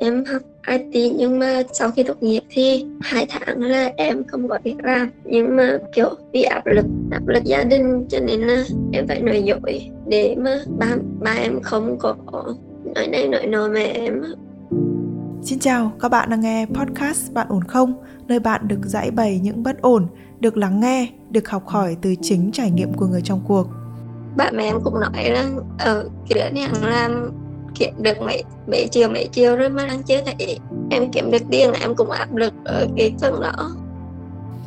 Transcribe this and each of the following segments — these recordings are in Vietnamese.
em học IT nhưng mà sau khi tốt nghiệp thì hai tháng là em không có việc làm nhưng mà kiểu bị áp lực áp lực gia đình cho nên là em phải nói dối để mà ba ba em không có nói đây nói nọ mẹ em Xin chào, các bạn đang nghe podcast Bạn ổn không? Nơi bạn được giải bày những bất ổn, được lắng nghe, được học hỏi từ chính trải nghiệm của người trong cuộc. Bạn mẹ em cũng nói là ở cái đứa này làm kiếm được mấy mấy triệu mấy triệu rồi mà đang chơi thấy em kiếm được tiền em cũng áp lực ở cái phần đó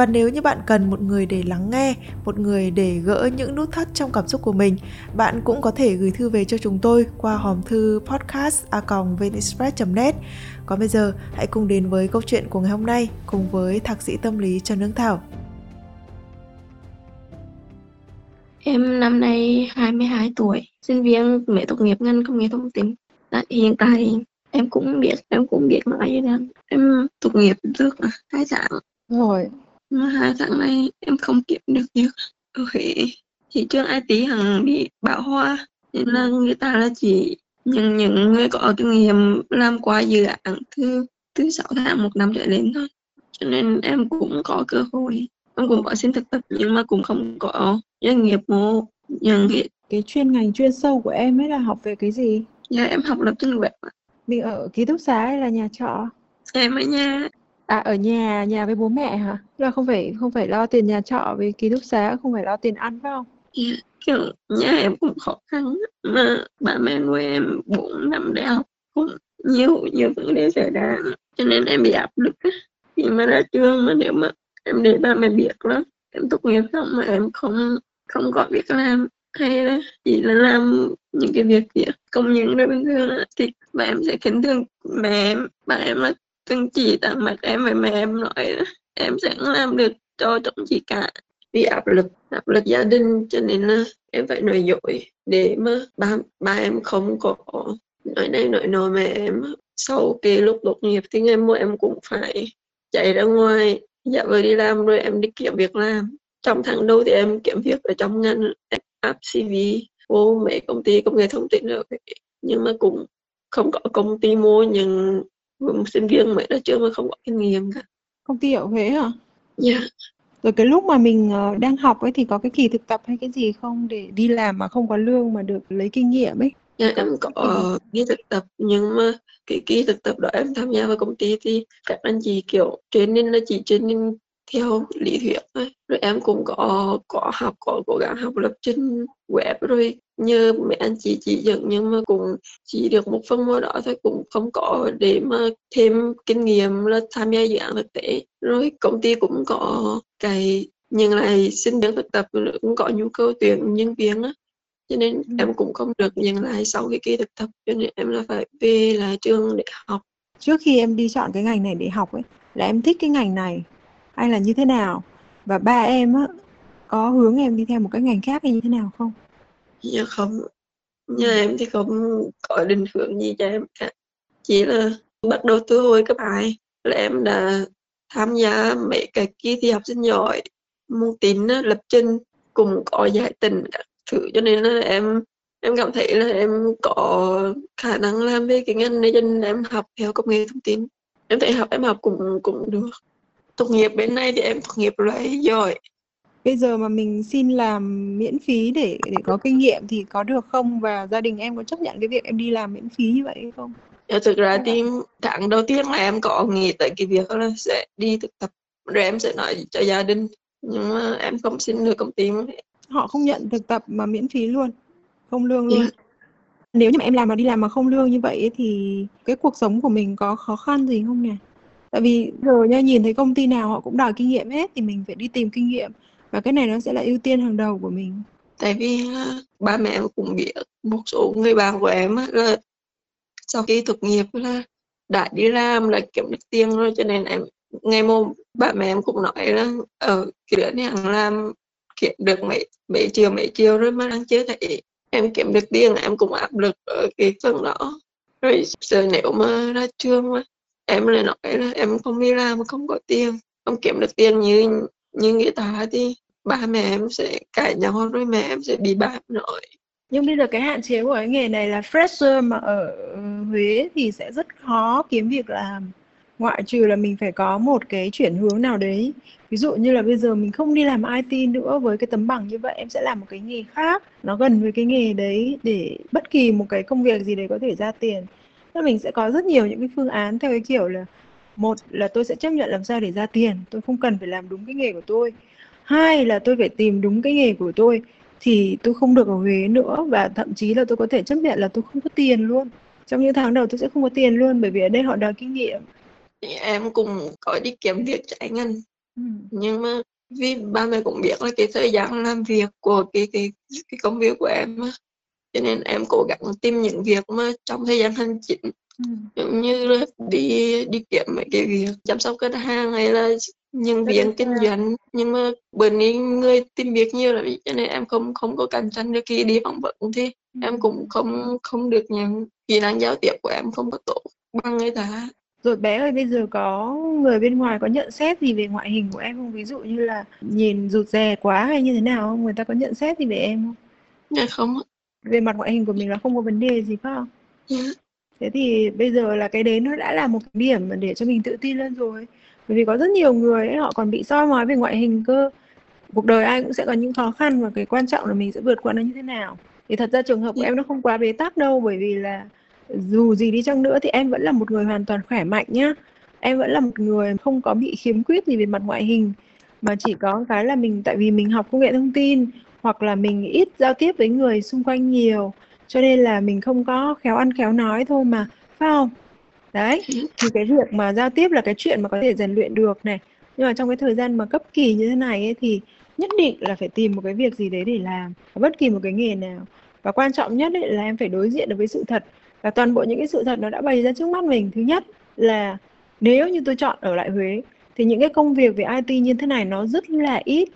và nếu như bạn cần một người để lắng nghe một người để gỡ những nút thắt trong cảm xúc của mình bạn cũng có thể gửi thư về cho chúng tôi qua hòm thư podcast a net còn bây giờ hãy cùng đến với câu chuyện của ngày hôm nay cùng với thạc sĩ tâm lý trần Nương Thảo Em năm nay 22 tuổi, sinh viên mới tốt nghiệp ngành công nghệ thông tin. Hiện tại em cũng biết, em cũng biết nói với em. Em tốt nghiệp được hai tháng. Rồi, mà hai tháng này em không kiếm được việc ở Huế thị trường IT hằng bị bão hòa nên là người ta là chỉ những những người có kinh nghiệm làm qua dự án từ từ 6 tháng một năm trở lên thôi. Cho nên em cũng có cơ hội em cũng có xin thực tập nhưng mà cũng không có doanh nghiệp mô nhận việc cái chuyên ngành chuyên sâu của em ấy là học về cái gì? Dạ em học lập trình web mình ở ký túc xá hay là nhà trọ? Em ở nhà À, ở nhà nhà với bố mẹ hả? là không phải không phải lo tiền nhà trọ với ký túc xá, không phải lo tiền ăn phải không? Dạ, kiểu nhà em cũng khó khăn mà ba mẹ nuôi em bốn năm đại học cũng nhiều nhiều vấn đề xảy ra cho nên em bị áp lực khi mà ra trường mà nếu mà em để ba mẹ biết đó em tốt nghiệp xong mà em không không có việc làm hay là chỉ là làm những cái việc gì công nhận đó bình thường thì bà em sẽ khiến thường mẹ em bà em là cưng chỉ tặng mặt em với mẹ em nói, em sẽ làm được cho chồng chị cả. Vì áp lực áp lực gia đình, cho nên là em phải nói dối để mà ba ba em không có nói này nói nọ mẹ em. Sau cái lúc tốt nghiệp thì ngày mua em cũng phải chạy ra ngoài. Dạ vừa đi làm rồi em đi kiếm việc làm. Trong tháng đầu thì em kiếm việc ở trong ngành app CV vô, mấy công ty công nghệ thông tin rồi. Nhưng mà cũng không có công ty mua, nhưng sinh viên mới ra trường mà không có kinh nghiệm cả công ty ở Huế hả? Dạ. Yeah. Rồi cái lúc mà mình ờ, đang học ấy thì có cái kỳ thực tập hay cái gì không để đi làm mà không có lương mà được lấy kinh nghiệm ấy? Dạ em có đi thực tập nhưng mà cái kỳ thực tập đó em tham gia vào công ty thì các anh chị kiểu training là chỉ training theo lý thuyết thôi rồi em cũng có có học có cố gắng học lập trình web rồi nhờ mấy anh chị chỉ dẫn nhưng mà cũng chỉ được một phần mô đó thôi cũng không có để mà thêm kinh nghiệm là tham gia dự án thực tế. Rồi công ty cũng có cái nhưng lại sinh viên thực tập cũng có nhu cầu tuyển nhân viên á. Cho nên ừ. em cũng không được nhận lại sau cái kỳ thực tập cho nên em là phải về lại trường để học. Trước khi em đi chọn cái ngành này để học ấy là em thích cái ngành này hay là như thế nào? Và ba em á, có hướng em đi theo một cái ngành khác hay như thế nào không? Dạ không. Nhà em thì không có định hướng gì cho em cả. Chỉ là bắt đầu từ hồi cấp hai là em đã tham gia mấy cái kỳ thi học sinh giỏi. Môn tín lập trình cùng có giải tình các thứ, cho nên là em em cảm thấy là em có khả năng làm về cái ngành này cho nên em học theo công nghệ thông tin. Em thấy học, em học cũng cũng được tốt nghiệp bên này thì em tốt nghiệp loại giỏi bây giờ mà mình xin làm miễn phí để để có kinh nghiệm thì có được không? Và gia đình em có chấp nhận cái việc em đi làm miễn phí như vậy hay không? Dạ, thực ra thì tháng đầu tiên là em có nghĩ tới cái việc là sẽ đi thực tập. Rồi em sẽ nói cho gia đình nhưng mà em không xin được công ty họ không nhận thực tập mà miễn phí luôn không lương luôn. Yeah. nếu như mà em làm mà đi làm mà không lương như vậy thì cái cuộc sống của mình có khó khăn gì không nhỉ tại vì giờ nha nhìn thấy công ty nào họ cũng đòi kinh nghiệm hết thì mình phải đi tìm kinh nghiệm. Và cái này nó sẽ là ưu tiên hàng đầu của mình. Tại vì ờ, ba mẹ em cũng biết một số người bạn của em là sau khi tốt nghiệp là đã đi làm là kiếm được tiền rồi cho nên em ngày mô ba mẹ em cũng nói là ở ờ, cái đứa này làm kiếm được mấy mấy chiều mấy chiều rồi mà đang chưa thấy em kiếm được tiền em cũng áp lực ở cái phần đó. Rồi giờ nếu mà ra trường mà em lại nói là em không đi làm mà không có tiền, không kiếm được tiền như như người ta thì ba mẹ em sẽ cãi nhau rồi mẹ em sẽ bị bạc rồi. nhưng bây giờ cái hạn chế của cái nghề này là fresher mà ở Huế thì sẽ rất khó kiếm việc làm. Ngoại trừ là mình phải có một cái chuyển hướng nào đấy. Ví dụ như là bây giờ mình không đi làm IT nữa với cái tấm bằng như vậy, em sẽ làm một cái nghề khác. Nó gần với cái nghề đấy để bất kỳ một cái công việc gì đấy có thể ra tiền nên mình sẽ có rất nhiều những cái phương án theo cái kiểu là một là tôi sẽ chấp nhận làm sao để ra tiền tôi không cần phải làm đúng cái nghề của tôi. Hai là tôi phải tìm đúng cái nghề của tôi thì tôi không được ở Huế nữa và thậm chí là tôi có thể chấp nhận là tôi không có tiền luôn. Trong những tháng đầu tôi sẽ không có tiền luôn bởi vì ở đây họ đòi kinh nghiệm. Em cũng có đi kiếm việc trái ngân. Ừ. nhưng mà vì ba mẹ cũng biết là cái thời gian làm việc của cái cái cái công việc của em cho nên em cố gắng tìm những việc mà trong thời gian hành chính. Ừ. giống như là đi đi kiếm mấy cái việc chăm sóc khách hàng hay là nhân viên kinh doanh. Nhưng mà bởi vì người tìm việc nhiều là cho nên em không không có cạnh tranh được khi đi phỏng vấn thì ừ. em cũng không không được nhận kỹ năng giao tiếp của em không có tốt bằng người ta. Rồi bé ơi bây giờ có người bên ngoài có nhận xét gì về ngoại hình của em không? Ví dụ như là nhìn rụt rè quá hay như thế nào không? Người ta có nhận xét gì về em không? Dạ không về mặt ngoại hình của mình là không có vấn đề gì phải không? Dạ. thế thì bây giờ là cái đấy nó đã là một điểm mà để cho mình tự tin lên rồi. Bởi vì có rất nhiều người ấy, họ còn bị soi mói về ngoại hình cơ. Cuộc đời ai cũng sẽ có những khó khăn và cái quan trọng là mình sẽ vượt qua nó như thế nào. Thì thật ra trường hợp của dạ. em nó không quá bế tắc đâu bởi vì là dù gì đi chăng nữa thì em vẫn là một người hoàn toàn khỏe mạnh nhá. Em vẫn là một người không có bị khiếm khuyết gì về mặt ngoại hình. Mà chỉ có cái là mình tại vì mình học công nghệ thông tin hoặc là mình ít giao tiếp với người xung quanh nhiều cho nên là mình không có khéo ăn khéo nói thôi mà phải không? Đấy thì cái việc mà giao tiếp là cái chuyện mà có thể rèn luyện được này. Nhưng mà trong cái thời gian mà cấp kỳ như thế này ấy, thì nhất định là phải tìm một cái việc gì đấy để làm bất kỳ một cái nghề nào. Và quan trọng nhất ấy là em phải đối diện được với sự thật. Và toàn bộ những cái sự thật nó đã bày ra trước mắt mình. Thứ nhất là nếu như tôi chọn ở lại Huế thì những cái công việc về IT như thế này nó rất là ít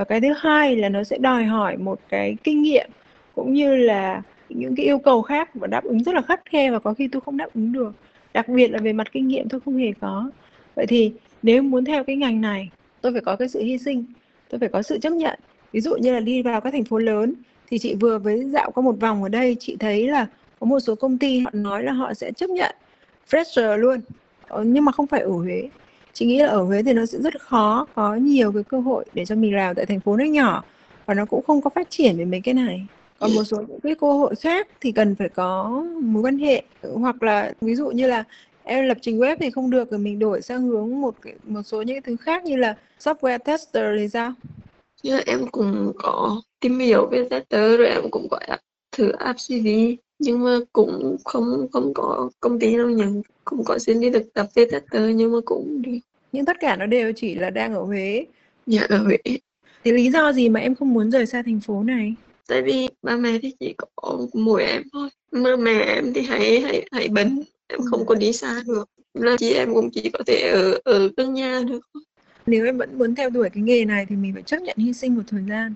và cái thứ hai là nó sẽ đòi hỏi một cái kinh nghiệm cũng như là những cái yêu cầu khác và đáp ứng rất là khắt khe và có khi tôi không đáp ứng được. Đặc biệt là về mặt kinh nghiệm tôi không hề có. Vậy thì nếu muốn theo cái ngành này, tôi phải có cái sự hy sinh, tôi phải có sự chấp nhận. Ví dụ như là đi vào các thành phố lớn thì chị vừa với dạo có một vòng ở đây, chị thấy là có một số công ty họ nói là họ sẽ chấp nhận fresher luôn. Ờ, nhưng mà không phải ở Huế chị nghĩ là ở Huế thì nó sẽ rất khó, có nhiều cái cơ hội để cho mình làm tại thành phố nó nhỏ và nó cũng không có phát triển về mấy cái này còn một số những cái cơ hội khác thì cần phải có mối quan hệ, hoặc là ví dụ như là em lập trình web thì không được rồi mình đổi sang hướng một một số những cái thứ khác như là software tester thì sao? Chứ em cũng có tìm hiểu về tester rồi em cũng gọi là thử app CV nhưng mà cũng không không có công ty nào nhận cũng có xin đi thực tập về tester nhưng mà cũng đi. Nhưng tất cả nó đều chỉ là đang ở Huế. Dạ ở Huế. Thì lý do gì mà em không muốn rời xa thành phố này? Tại vì ba mẹ thì chỉ có mỗi em thôi. Mà mẹ em thì hãy hãy hãy bệnh em không có đi xa được. Là chị em cũng chỉ có thể ở ở gần nhà được nếu em vẫn muốn theo đuổi cái nghề này thì mình phải chấp nhận hy sinh một thời gian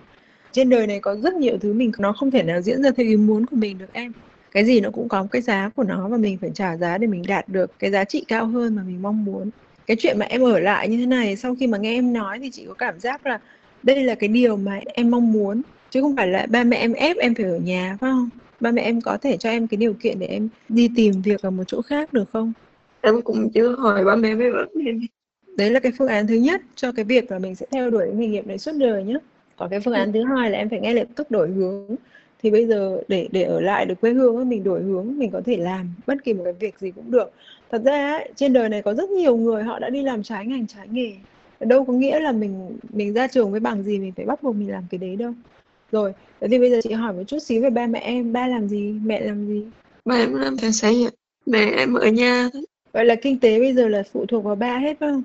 trên đời này có rất nhiều thứ mình nó không thể nào diễn ra theo ý muốn của mình được em. Cái gì nó cũng có cái giá của nó và mình phải trả giá để mình đạt được cái giá trị cao hơn mà mình mong muốn. Cái chuyện mà em ở lại như thế này sau khi mà nghe em nói thì chị có cảm giác là đây là cái điều mà em mong muốn. Chứ không phải là ba mẹ em ép em phải ở nhà phải không? Ba mẹ em có thể cho em cái điều kiện để em đi tìm việc ở một chỗ khác được không? Em cũng chưa hỏi ba mẹ với vấn đề đấy là cái phương án thứ nhất cho cái việc là mình sẽ theo đuổi nghề nghiệp này suốt đời nhé còn cái phương án thứ hai là em phải ngay lập tức đổi hướng. Thì bây giờ để để ở lại được quê hương mình đổi hướng mình có thể làm bất kỳ một cái việc gì cũng được. Thật ra trên đời này có rất nhiều người họ đã đi làm trái ngành trái nghề. Đâu có nghĩa là mình mình ra trường với bằng gì mình phải bắt buộc mình làm cái đấy đâu. Rồi thế thì bây giờ chị hỏi một chút xíu về ba mẹ em ba làm gì mẹ làm gì? Ba em làm tài xế mẹ em ở nhà vậy là kinh tế bây giờ là phụ thuộc vào ba hết không?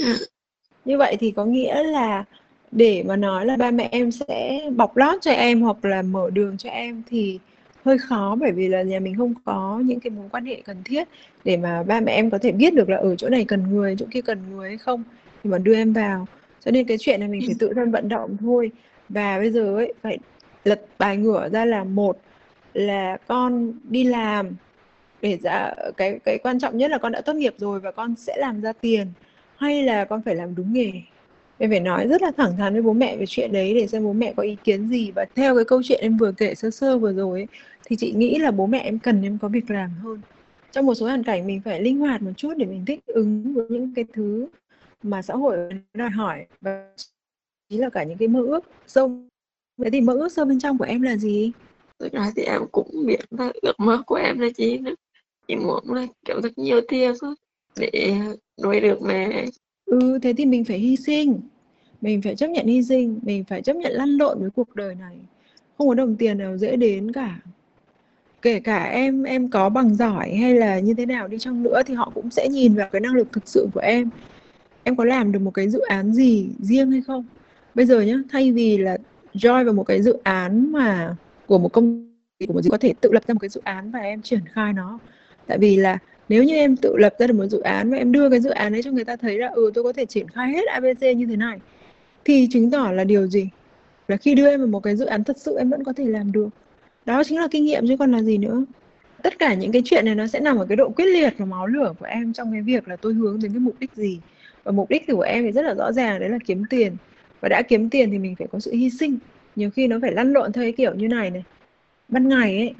Yeah. Dạ. như vậy thì có nghĩa là để mà nói là ba mẹ em sẽ bọc lót cho em hoặc là mở đường cho em thì hơi khó, bởi vì là nhà mình không có những cái mối quan hệ cần thiết để mà ba mẹ em có thể biết được là ở chỗ này cần người, chỗ kia cần người hay không thì mà đưa em vào. Cho nên cái chuyện này mình phải tự thân vận động thôi. Và bây giờ ấy, phải lật bài ngửa ra là một là con đi làm để ra cái cái quan trọng nhất là con đã tốt nghiệp rồi và con sẽ làm ra tiền, hay là con phải làm đúng nghề em phải nói rất là thẳng thắn với bố mẹ về chuyện đấy để xem bố mẹ có ý kiến gì. Và theo cái câu chuyện em vừa kể sơ sơ vừa rồi ấy, thì chị nghĩ là bố mẹ em cần em có việc làm hơn. Trong một số hoàn cảnh mình phải linh hoạt một chút để mình thích ứng với những cái thứ mà xã hội đòi hỏi. Và chính là cả những cái mơ ước sâu vậy thì mơ ước sâu bên trong của em là gì? Thực ra thì em cũng biết là ước mơ của em là gì nữa chỉ muốn là kiểu thật nhiều tiền thôi để nuôi được mẹ. Ừ thế thì mình phải hy sinh mình phải chấp nhận hy sinh, mình phải chấp nhận lăn lộn với cuộc đời này. Không có đồng tiền nào dễ đến cả. Kể cả em em có bằng giỏi hay là như thế nào đi chăng nữa thì họ cũng sẽ nhìn vào cái năng lực thực sự của em. Em có làm được một cái dự án gì riêng hay không? Bây giờ nhá, thay vì là join vào một cái dự án mà của một công ty, của một gì có thể tự lập ra một cái dự án và em triển khai nó. Tại vì là nếu như em tự lập ra được một dự án và em đưa cái dự án ấy cho người ta thấy là ừ tôi có thể triển khai hết abc như thế này thì chứng tỏ là điều gì? Là khi đưa em vào một cái dự án thật sự em vẫn có thể làm được. Đó chính là kinh nghiệm chứ còn là gì nữa. Tất cả những cái chuyện này nó sẽ nằm ở cái độ quyết liệt và máu lửa của em trong cái việc là tôi hướng đến cái mục đích gì. Và mục đích của em thì rất là rõ ràng, đấy là kiếm tiền. Và đã kiếm tiền thì mình phải có sự hy sinh. Nhiều khi nó phải lăn lộn theo cái kiểu như này này. Ban ngày ấy,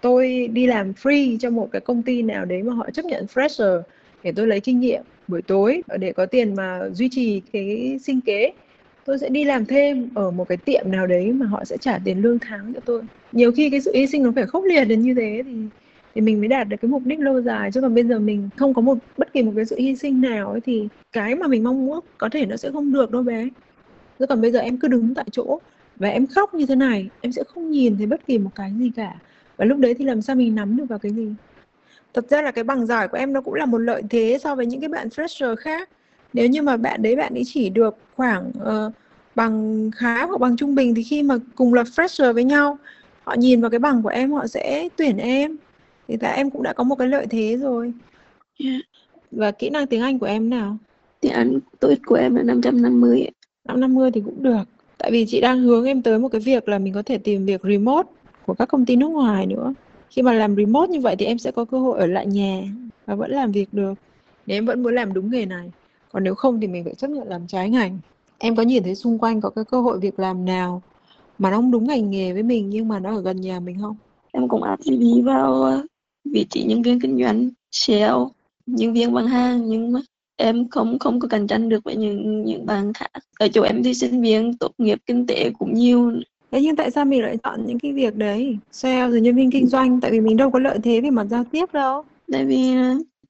tôi đi làm free cho một cái công ty nào đấy mà họ chấp nhận fresher để tôi lấy kinh nghiệm buổi tối ờ, để có tiền mà duy trì cái sinh kế tôi sẽ đi làm thêm ở một cái tiệm nào đấy mà họ sẽ trả tiền lương tháng cho tôi. Nhiều khi cái sự hy sinh nó phải khốc liệt đến như thế thì thì mình mới đạt được cái mục đích lâu dài. Chứ còn bây giờ mình không có một, bất kỳ một cái sự hy sinh nào ấy thì cái mà mình mong muốn có thể nó sẽ không được đâu bé. Chứ còn bây giờ em cứ đứng tại chỗ và em khóc như thế này, em sẽ không nhìn thấy bất kỳ một cái gì cả. Và lúc đấy thì làm sao mình nắm được vào cái gì? Thật ra là cái bằng giỏi của em nó cũng là một lợi thế so với những cái bạn fresher khác nếu như mà bạn đấy bạn ấy chỉ được khoảng uh, bằng khá hoặc bằng trung bình thì khi mà cùng là fresher với nhau họ nhìn vào cái bằng của em họ sẽ tuyển em. Thì tại em cũng đã có một cái lợi thế rồi. Yeah. và kỹ năng tiếng Anh của em nào? Tiếng Anh TOEIC của em là 550 550 thì cũng được. Tại vì chị đang hướng em tới một cái việc là mình có thể tìm việc remote của các công ty nước ngoài nữa. Khi mà làm remote như vậy thì em sẽ có cơ hội ở lại nhà và vẫn làm việc được. Nếu em vẫn muốn làm đúng nghề này còn nếu không thì mình phải chấp nhận làm trái ngành. Em có nhìn thấy xung quanh có cái cơ hội việc làm nào mà nó không đúng ngành nghề với mình nhưng mà nó ở gần nhà mình không? Em cũng áp CV vào ờ, vị trí nhân viên kinh doanh sale nhân viên bán hàng nhưng mà em không không có cạnh tranh được với những những bạn khác. Ở chỗ em thì sinh viên tốt nghiệp kinh tế cũng nhiều. Thế nhưng tại sao mình lại chọn những cái việc đấy? Sale rồi nhân viên kinh doanh tại vì mình đâu có lợi thế về mặt giao tiếp đâu. Tại vì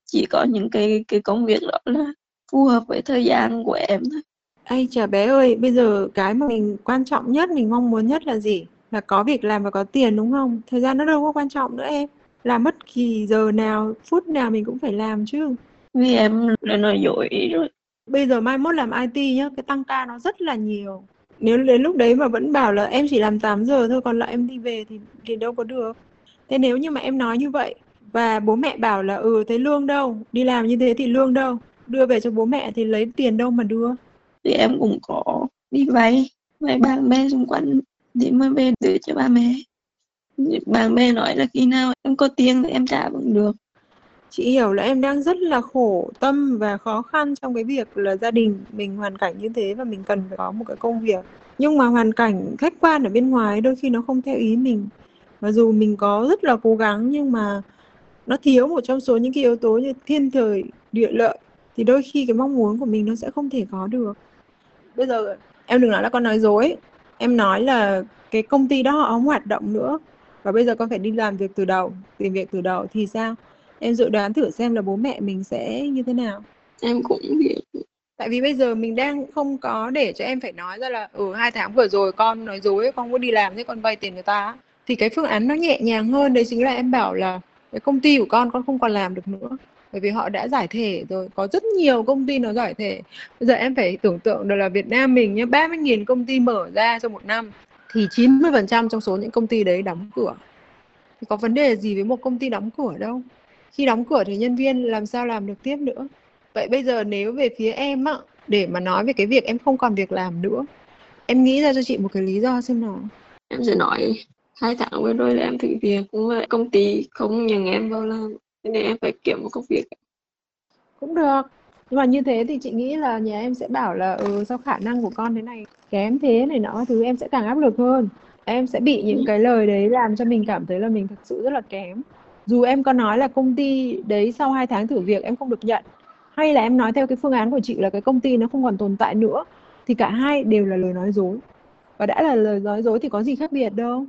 chỉ có những cái cái công việc đó là phù hợp với thời gian của em thôi Ây chà bé ơi, bây giờ cái mà mình quan trọng nhất, mình mong muốn nhất là gì? Là có việc làm và có tiền đúng không? Thời gian nó đâu có quan trọng nữa em. Làm bất kỳ giờ nào, phút nào mình cũng phải làm chứ. Vì em là nói dối rồi. Bây giờ mai mốt làm IT nhá, cái tăng ca nó rất là nhiều. Nếu đến lúc đấy mà vẫn bảo là em chỉ làm 8 giờ thôi, còn lại em đi về thì thì đâu có được. Thế nếu như mà em nói như vậy và bố mẹ bảo là ừ thế lương đâu, đi làm như thế thì lương đâu, đưa về cho bố mẹ thì lấy tiền đâu mà đưa. Thì em cũng có đi vay. Vay bạn bè xung quanh. Để mới về đưa cho ba mẹ. Bạn bè nói là khi nào em có tiền thì em trả vẫn được. Chị hiểu là em đang rất là khổ tâm và khó khăn trong cái việc là gia đình mình hoàn cảnh như thế và mình cần phải có một cái công việc. Nhưng mà hoàn cảnh khách quan ở bên ngoài đôi khi nó không theo ý mình. Và dù mình có rất là cố gắng nhưng mà nó thiếu một trong số những cái yếu tố như thiên thời địa lợi thì đôi khi cái mong muốn của mình nó sẽ không thể có được. Bây giờ em đừng nói là con nói dối. Em nói là cái công ty đó họ không hoạt động nữa. Và bây giờ con phải đi làm việc từ đầu tìm việc từ đầu. Thì sao? Em dự đoán thử xem là bố mẹ mình sẽ như thế nào. Em cũng biết tại vì bây giờ mình đang không có để cho em phải nói ra là ừ hai tháng vừa rồi con nói dối con có đi làm thế con vay tiền người ta thì cái phương án nó nhẹ nhàng hơn. Đấy chính là em bảo là cái công ty của con con không còn làm được nữa bởi vì họ đã giải thể rồi, có rất nhiều công ty nó giải thể. Bây giờ em phải tưởng tượng được là Việt Nam mình nhé 30.000 công ty mở ra trong một năm, thì 90% trong số những công ty đấy đóng cửa. Thì có vấn đề gì với một công ty đóng cửa đâu? Khi đóng cửa thì nhân viên làm sao làm được tiếp nữa? Vậy bây giờ nếu về phía em á, để mà nói về cái việc em không còn việc làm nữa, em nghĩ ra cho chị một cái lý do xem nào. Em sẽ nói, hai tháng vừa rồi là em thử việc cũng vậy công ty không nhận em vào làm nên em phải kiếm một công việc cũng được. Nhưng mà như thế thì chị nghĩ là nhà em sẽ bảo là ừ sao khả năng của con thế này, kém thế này nọ thứ, em sẽ càng áp lực hơn. Em sẽ bị những cái lời đấy làm cho mình cảm thấy là mình thực sự rất là kém. Dù em có nói là công ty đấy sau 2 tháng thử việc em không được nhận, hay là em nói theo cái phương án của chị là cái công ty nó không còn tồn tại nữa, thì cả hai đều là lời nói dối. Và đã là lời nói dối thì có gì khác biệt đâu.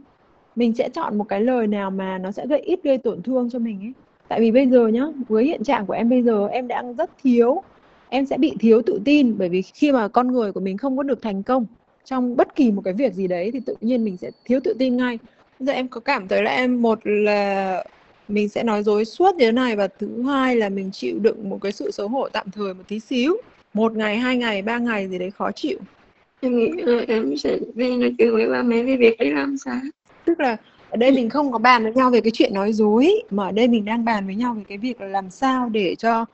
Mình sẽ chọn một cái lời nào mà nó sẽ gây ít gây tổn thương cho mình ấy tại vì bây giờ nhá với hiện trạng của em bây giờ em đang rất thiếu. Em sẽ bị thiếu tự tin bởi vì khi mà con người của mình không có được thành công trong bất kỳ một cái việc gì đấy thì tự nhiên mình sẽ thiếu tự tin ngay. Bây giờ em có cảm thấy là em một là mình sẽ nói dối suốt như thế này và thứ hai là mình chịu đựng một cái sự xấu hổ tạm thời một tí xíu. Một ngày hai ngày ba ngày gì đấy khó chịu. Em nghĩ là em sẽ về nói chuyện với ba mẹ về việc đi làm sao tức là ở đây mình không có bàn với nhau về cái chuyện nói dối mà ở đây mình đang bàn với nhau về cái việc là làm sao để cho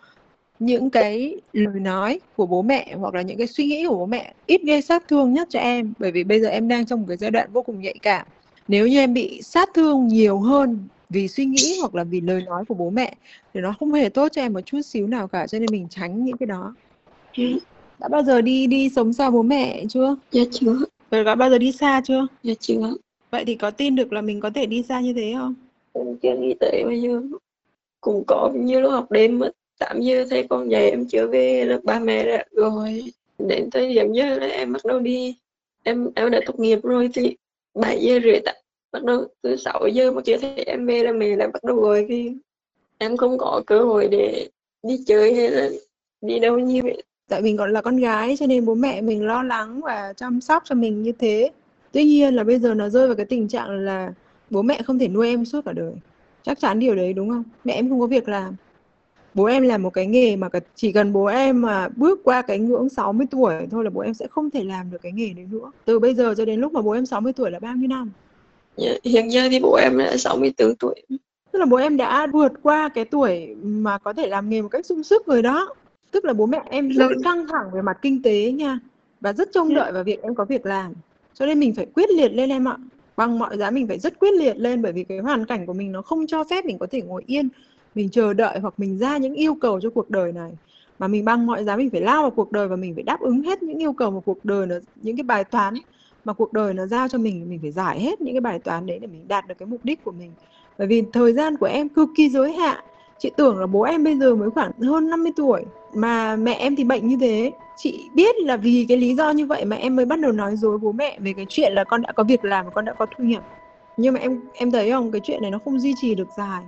những cái lời nói của bố mẹ hoặc là những cái suy nghĩ của bố mẹ ít gây sát thương nhất cho em. Bởi vì bây giờ em đang trong một cái giai đoạn vô cùng nhạy cảm. Nếu như em bị sát thương nhiều hơn vì suy nghĩ hoặc là vì lời nói của bố mẹ thì nó không hề tốt cho em một chút xíu nào cả cho nên mình tránh những cái đó. Ừ. đã bao giờ đi đi sống xa bố mẹ chưa? Dạ chưa. Rồi đã bao giờ đi xa chưa? Dạ chưa vậy thì có tin được là mình có thể đi xa như thế không? Em chưa nghĩ tới bây giờ cũng có như lúc học đêm mất 8 giờ thấy con dậy em chưa về được ba mẹ đã rồi đến thời điểm giờ là em bắt đầu đi. Em em đã tốt nghiệp rồi thì 7 giờ rưỡi tại bắt đầu từ 6 giờ mà chưa thấy em về là mẹ lại bắt đầu gọi thì em không có cơ hội để đi chơi hay là đi đâu như vậy tại mình còn là con gái cho nên bố mẹ mình lo lắng và chăm sóc cho mình như thế tuy nhiên là bây giờ nó rơi vào cái tình trạng là bố mẹ không thể nuôi em suốt cả đời. Chắc chắn điều đấy đúng không? Mẹ em không có việc làm. Bố em làm một cái nghề mà chỉ cần bố em mà bước qua cái ngưỡng 60 tuổi thôi là bố em sẽ không thể làm được cái nghề đấy nữa. Từ bây giờ cho đến lúc mà bố em 60 tuổi là bao nhiêu năm? Hiện giờ thì bố em đã 64 tuổi. Tức là bố em đã vượt qua cái tuổi mà có thể làm nghề một cách sung sức rồi đó. Tức là bố mẹ em rất căng thẳng về mặt kinh tế nha. Và rất trông dạ. đợi vào việc em có việc làm cho nên mình phải quyết liệt lên em ạ. Bằng mọi giá mình phải rất quyết liệt lên, bởi vì cái hoàn cảnh của mình nó không cho phép mình có thể ngồi yên. Mình chờ đợi hoặc mình ra những yêu cầu cho cuộc đời này. Mà mình bằng mọi giá mình phải lao vào cuộc đời và mình phải đáp ứng hết những yêu cầu của cuộc đời nó, những cái bài toán mà cuộc đời nó giao cho mình. Mình phải giải hết những cái bài toán đấy để mình đạt được cái mục đích của mình. Bởi vì thời gian của em cực kỳ giới hạn chị tưởng là bố em bây giờ mới khoảng hơn 50 tuổi, mà mẹ em thì bệnh như thế. Chị biết là vì cái lý do như vậy mà em mới bắt đầu nói dối bố mẹ về cái chuyện là con đã có việc làm và con đã có thu nhập. Nhưng mà em em thấy không, cái chuyện này nó không duy trì được dài.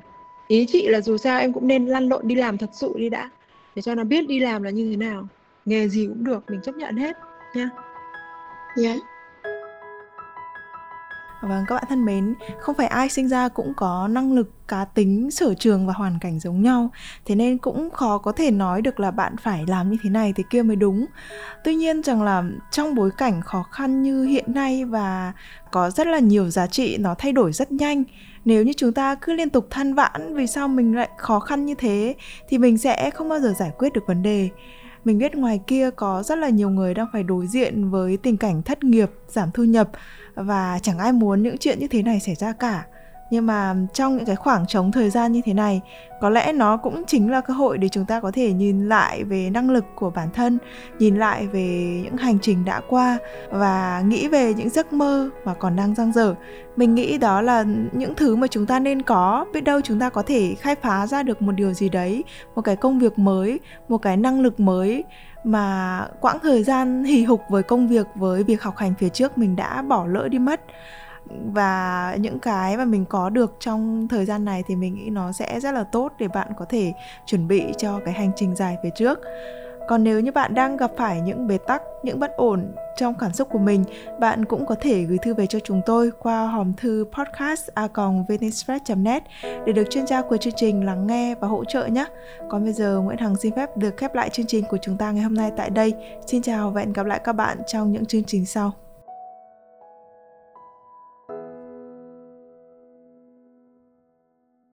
Ý chị là dù sao em cũng nên lăn lộn đi làm thật sự đi đã, để cho nó biết đi làm là như thế nào. Nghề gì cũng được, mình chấp nhận hết, nha. Dạ. yeah. Vâng, các bạn thân mến, không phải ai sinh ra cũng có năng lực, cá tính, sở trường và hoàn cảnh giống nhau. Thế nên cũng khó có thể nói được là bạn phải làm như thế này thế kia mới đúng. Tuy nhiên rằng là trong bối cảnh khó khăn như hiện nay và có rất là nhiều giá trị nó thay đổi rất nhanh. Nếu như chúng ta cứ liên tục than vãn vì sao mình lại khó khăn như thế thì mình sẽ không bao giờ giải quyết được vấn đề mình biết ngoài kia có rất là nhiều người đang phải đối diện với tình cảnh thất nghiệp, giảm thu nhập và chẳng ai muốn những chuyện như thế này xảy ra cả nhưng mà trong những cái khoảng trống thời gian như thế này, có lẽ nó cũng chính là cơ hội để chúng ta có thể nhìn lại về năng lực của bản thân, nhìn lại về những hành trình đã qua và nghĩ về những giấc mơ mà còn đang dang dở. Mình nghĩ đó là những thứ mà chúng ta nên có, biết đâu chúng ta có thể khai phá ra được một điều gì đấy, một cái công việc mới, một cái năng lực mới mà quãng thời gian hì hục với công việc, với việc học hành phía trước mình đã bỏ lỡ đi mất và những cái mà mình có được trong thời gian này thì mình nghĩ nó sẽ rất là tốt để bạn có thể chuẩn bị cho cái hành trình dài phía trước. Còn nếu như bạn đang gặp phải những bế tắc, những bất ổn trong cảm xúc của mình, bạn cũng có thể gửi thư về cho chúng tôi qua hòm thư podcast a net để được chuyên gia của chương trình lắng nghe và hỗ trợ nhé. Còn bây giờ, Nguyễn Hằng xin phép được khép lại chương trình của chúng ta ngày hôm nay tại đây. Xin chào và hẹn gặp lại các bạn trong những chương trình sau.